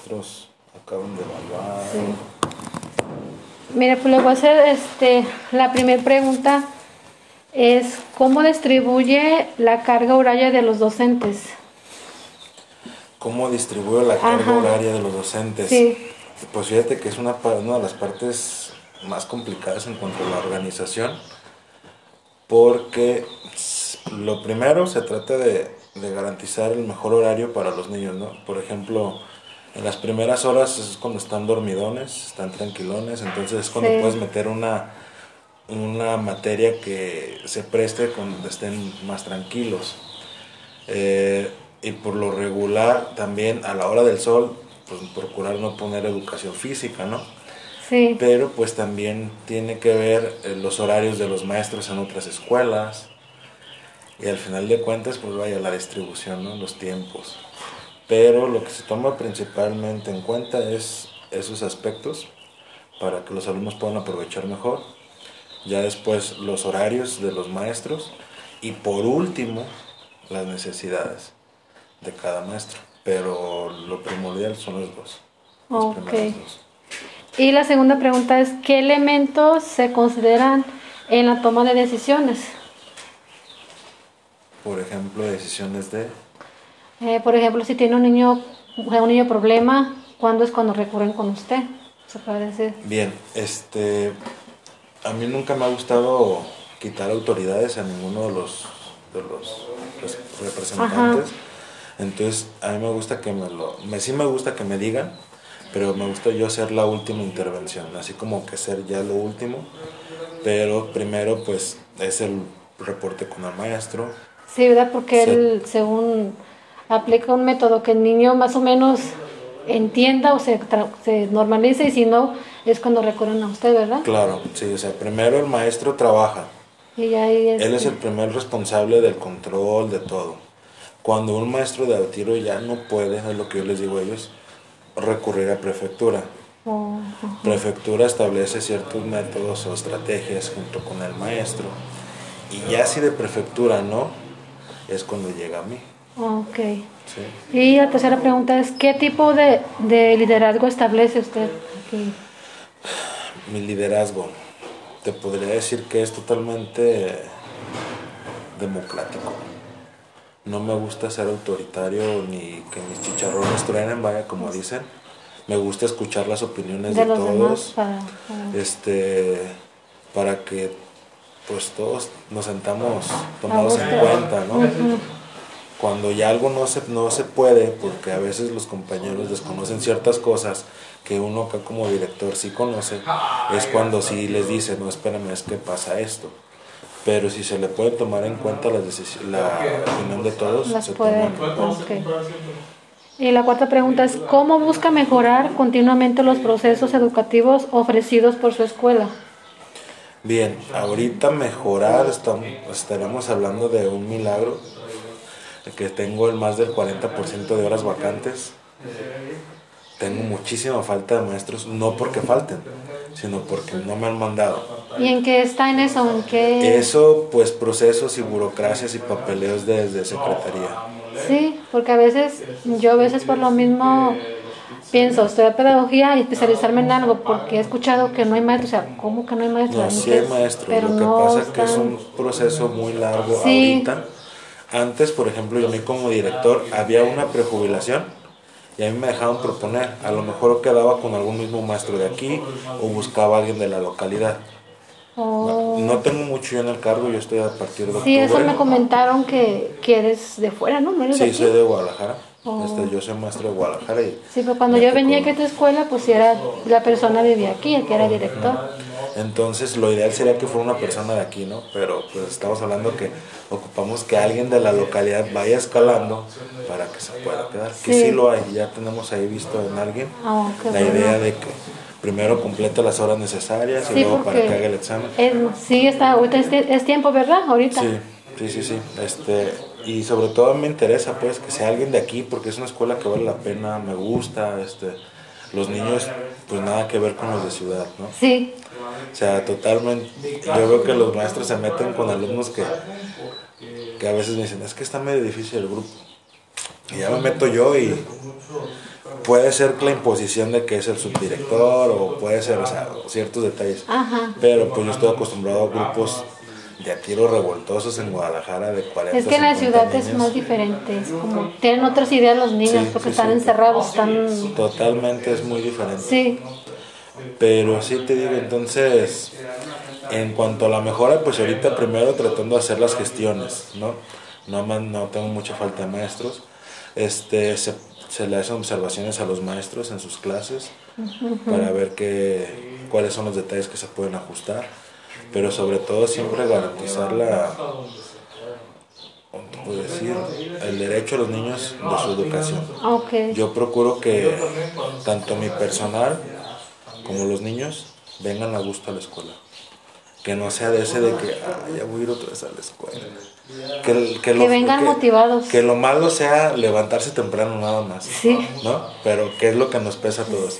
maestros acaban de evaluar. Mire, pues le voy a hacer este, la primera pregunta es ¿cómo distribuye la carga horaria de los docentes? ¿Cómo distribuye la carga horaria de los docentes? Sí. Pues fíjate que es una, una de las partes más complicadas en cuanto a la organización, porque lo primero se trata de, de garantizar el mejor horario para los niños, ¿no? Por ejemplo, en las primeras horas es cuando están dormidones, están tranquilones, entonces es cuando puedes meter una, una materia que se preste cuando estén más tranquilos. Eh, y por lo regular también a la hora del sol, pues procurar no poner educación física, ¿no? Sí. Pero pues también tiene que ver eh, los horarios de los maestros en otras escuelas. Y al final de cuentas, pues vaya la distribución, ¿no? Los tiempos pero lo que se toma principalmente en cuenta es esos aspectos para que los alumnos puedan aprovechar mejor. Ya después los horarios de los maestros y por último las necesidades de cada maestro. Pero lo primordial son los dos. ok. Y la segunda pregunta es, ¿qué elementos se consideran en la toma de decisiones? Por ejemplo, decisiones de... Eh, por ejemplo, si tiene un niño, un niño problema, ¿cuándo es cuando recurren con usted? Se puede decir. Bien, este, a mí nunca me ha gustado quitar autoridades a ninguno de los, de los, representantes. Entonces, a mí me gusta que me lo, me, sí me gusta que me digan, pero me gusta yo hacer la última intervención, así como que ser ya lo último, pero primero pues es el reporte con el maestro. Sí, ¿verdad? Porque él, según aplica un método que el niño más o menos entienda o se, se normalice y si no, es cuando recurren a usted, ¿verdad? Claro, sí, o sea, primero el maestro trabaja. Y ahí Él es el primer responsable del control, de todo. Cuando un maestro de tiro ya no puede, es lo que yo les digo a ellos, recurrir a prefectura. Oh, prefectura establece ciertos métodos o estrategias junto con el maestro. Y ya si de prefectura no, es cuando llega a mí. Ok. Y la tercera pregunta es, ¿qué tipo de, liderazgo establece usted aquí? Mi liderazgo, te podría decir que es totalmente democrático. No me gusta ser autoritario ni que mis chicharrones truenen, vaya como dicen. Me gusta escuchar las opiniones de, todos. Para, Este, para que pues todos nos sentamos tomados en cuenta, ¿no? Cuando ya algo no se, no se puede, porque a veces los compañeros desconocen ciertas cosas que uno acá como director sí conoce, es cuando sí les dice, no, espérame, es que pasa esto. Pero si se le puede tomar en cuenta la, la opinión de todos, se puede. Y la cuarta pregunta es, ¿cómo busca mejorar continuamente los procesos educativos ofrecidos por su escuela? Bien, ahorita mejorar, estamos, estaremos hablando de un milagro, que tengo el más del 40% de horas vacantes. Tengo muchísima falta de maestros, no porque falten, sino porque no me han mandado. ¿Y en qué está en eso? ¿En qué? Eso, pues procesos y burocracias y papeleos desde secretaría. Sí, porque a veces, yo a veces por lo mismo pienso, estudiar pedagogía y especializarme en algo, porque he escuchado que no hay maestros, o sea, ¿cómo que no hay maestros? No, sí hay maestros, pero lo que pasa es que es un proceso muy largo ahorita antes, por ejemplo, yo a mí como director había una prejubilación y a mí me dejaban proponer. A lo mejor quedaba con algún mismo maestro de aquí o buscaba a alguien de la localidad. No, oh. tengo mucho yo en el cargo, yo estoy a partir de Sí, eso me comentaron que, que eres de fuera, ¿no? ¿No sí, soy de Guadalajara. Oh. Este, yo soy maestro de Guadalajara. Y sí, pero cuando yo venía aquí a tu escuela, pues era la persona vivía aquí, el que era director. Entonces, lo ideal sería que fuera una persona de aquí, ¿no? Pero pues estamos hablando que ocupamos que alguien de la localidad vaya escalando para que se pueda quedar. Que sí lo hay, ya tenemos ahí visto en alguien ah, la idea de que primero complete las horas necesarias y luego para que haga el examen. sí, está, ahorita es, tiempo, ¿verdad? Ahorita. Sí, sí, sí, sí. Este, y sobre todo me interesa pues que sea alguien de aquí porque es una escuela que vale la pena, me gusta, este los niños pues nada que ver con los de ciudad, ¿no? Sí. O sea, totalmente, yo veo que los maestros se meten con alumnos que, que a veces me dicen, es que está medio difícil el grupo. Y ya me meto yo y puede ser la imposición de que es el subdirector o puede ser, o sea, ciertos detalles. Pero pues yo estoy acostumbrado a grupos de tiros revoltosos en Guadalajara de 40 Es que en la ciudad es más diferente, es como tienen otras ideas los niños porque están encerrados, están... Totalmente es muy diferente. Sí. Pero sí te digo, entonces, en cuanto a la mejora, pues ahorita primero tratando de hacer las gestiones, ¿no? No, no tengo mucha falta de maestros. Este, se, se le hacen observaciones a los maestros en sus clases para ver qué, cuáles son los detalles que se pueden ajustar pero sobre todo siempre garantizar la, decir? el derecho a los niños de su educación. Yo procuro que tanto mi personal como los niños vengan a gusto a la escuela. Que no sea de ese de que ya voy a ir otra vez a la escuela. Que, que, vengan motivados. Que lo malo sea levantarse temprano nada más. Sí. ¿No? Pero que es lo que nos pesa a todos.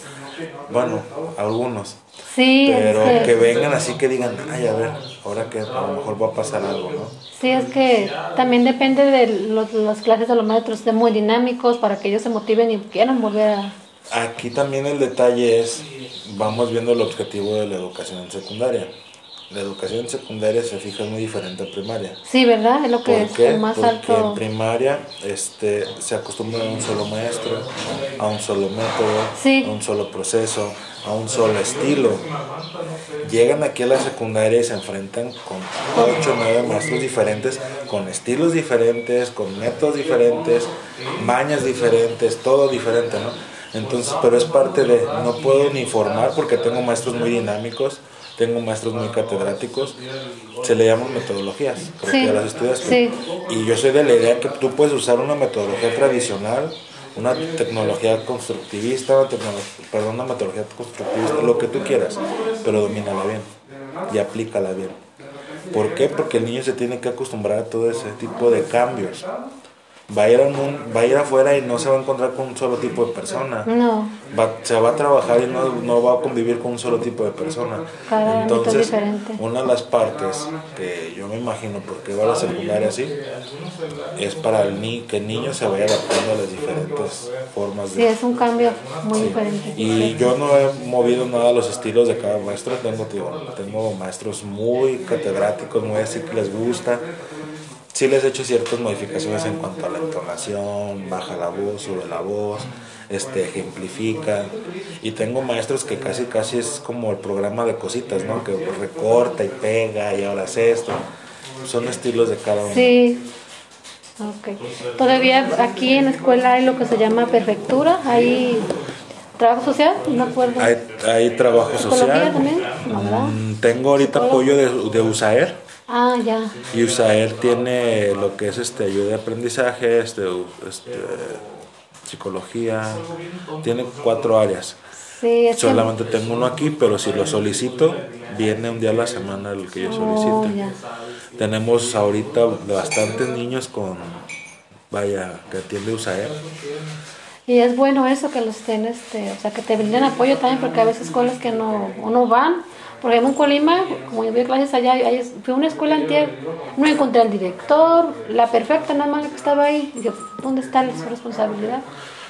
Bueno, algunos. Sí, pero que... vengan así que digan, ay, a ver, ahora que a lo mejor va a pasar algo, ¿no? Sí, es que también depende de las clases de los maestros, de muy dinámicos para que ellos se motiven y quieran volver a... Aquí también el detalle es, vamos viendo el objetivo de la educación en secundaria la educación secundaria se fija muy diferente a primaria. Sí, ¿verdad? Es lo que es más Porque en primaria este, se acostumbra a un solo maestro, a un solo método, a un solo proceso, a un solo estilo. Llegan aquí a la secundaria y se enfrentan con 8 o 9 maestros diferentes, con estilos diferentes, con métodos diferentes, mañas diferentes, todo diferente, ¿no? Entonces, pero es parte de, no puedo ni formar porque tengo maestros muy dinámicos, tengo maestros muy catedráticos, se le llaman metodologías, creo que las estudias Y yo soy de la idea que tú puedes usar una metodología tradicional, una tecnología constructivista, una perdón, una metodología constructivista, lo que tú quieras, pero domínala bien y aplícala bien. ¿Por qué? Porque el niño se tiene que acostumbrar a todo ese tipo de cambios va a ir, va a ir afuera y no se va a encontrar con un solo tipo de persona. No. Va, se va a trabajar y no, no, va a convivir con un solo tipo de persona. Entonces, una de las partes que yo me imagino porque va a la secundaria así, es para el ni que el niño se vaya adaptando a las diferentes formas. Sí, es un cambio muy diferente. Y yo no he movido nada de los estilos de cada maestro. Tengo, tengo maestros muy catedráticos, muy así que les gusta sí les he hecho ciertas modificaciones en cuanto a la entonación, baja la voz, sube la voz, este, ejemplifica. Y tengo maestros que casi casi es como el programa de cositas, ¿no? Que recorta y pega y ahora hace esto. Son estilos de cada uno. Sí. Ok. Todavía aquí en la escuela hay lo que se llama perfectura, hay trabajo social, no acuerdo. Hay, trabajo social. también? Mm, tengo ahorita apoyo de, de USAER Ah, ya. Y USAER tiene lo que es este ayuda de aprendizaje, este, este psicología, tiene cuatro áreas. Sí, Solamente tengo uno aquí, pero si lo solicito, viene un día a la semana el que yo solicito. Oh, Tenemos ahorita bastantes niños con, vaya, que atiende USAER. Y es bueno eso que los estén, este, o sea, que te brinden apoyo también, porque a veces escuelas que no, no van por ejemplo, en Colima, como yo vi clases allá, fui a una escuela anterior, no encontré al director, la perfecta, nada más la que estaba ahí. dije, ¿dónde está su responsabilidad?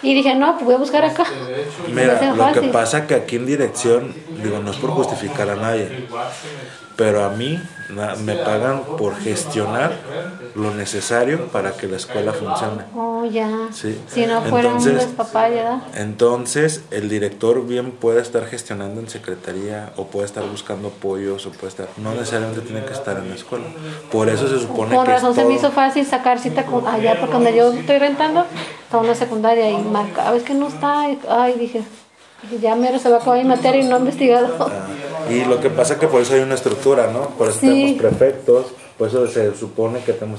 Y dije, no, pues voy a buscar acá. Mira, lo que pasa que aquí en dirección, digo, no es por justificar a nadie, pero a mí me pagan por gestionar lo necesario para que la escuela funcione. Oh, ya. Si no fuera entonces, un Entonces, el director bien puede estar gestionando en secretaría o puede estar buscando apoyos o puede estar, no necesariamente tiene que estar en la escuela. Por eso se supone Con razón se me hizo fácil sacar cita allá, porque donde yo estoy rentando, está una secundaria y marca, es que no está, ay, dije, ya mero se va a acabar mi materia y no he investigado. Ah, y lo que pasa es que por eso hay una estructura, ¿no? Por eso tenemos prefectos, por eso se supone que tenemos